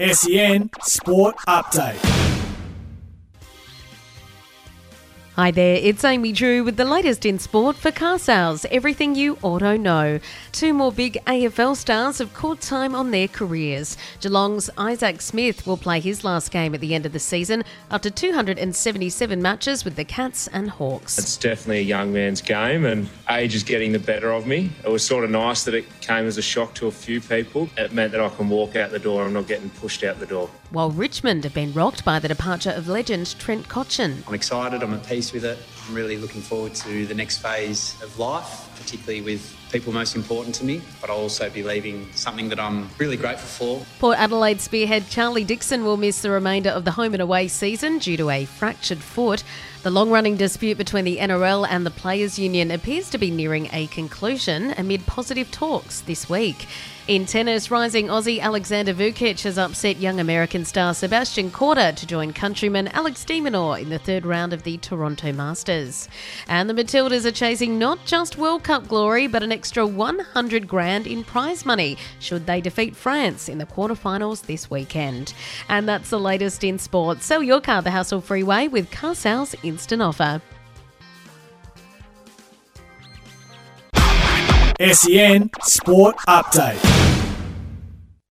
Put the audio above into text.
SEN Sport Update. Hi there, it's Amy Drew with the latest in sport for car sales, everything you auto know. Two more big AFL stars have caught time on their careers. Geelong's Isaac Smith will play his last game at the end of the season after 277 matches with the Cats and Hawks. It's definitely a young man's game, and age is getting the better of me. It was sort of nice that it came as a shock to a few people. It meant that I can walk out the door, I'm not getting pushed out the door. While Richmond have been rocked by the departure of legend Trent Cotchin. I'm excited, I'm at peace with it. I'm really looking forward to the next phase of life, particularly with people most important to me, but I'll also be leaving something that I'm really grateful for. Port Adelaide spearhead Charlie Dixon will miss the remainder of the home and away season due to a fractured foot. The long running dispute between the NRL and the Players' Union appears to be nearing a conclusion amid positive talks this week. In tennis, rising Aussie Aleksandar Vukic has upset young American star Sebastian Korda to join countryman Alex de Minaur in the third round of the Toronto Masters. And the Matildas are chasing not just World Cup glory, but an extra 100 grand in prize money should they defeat France in the quarterfinals this weekend. And that's the latest in sport. Sell your car the hassle free way with Car Sales Instant Offer. SEN Sport Update.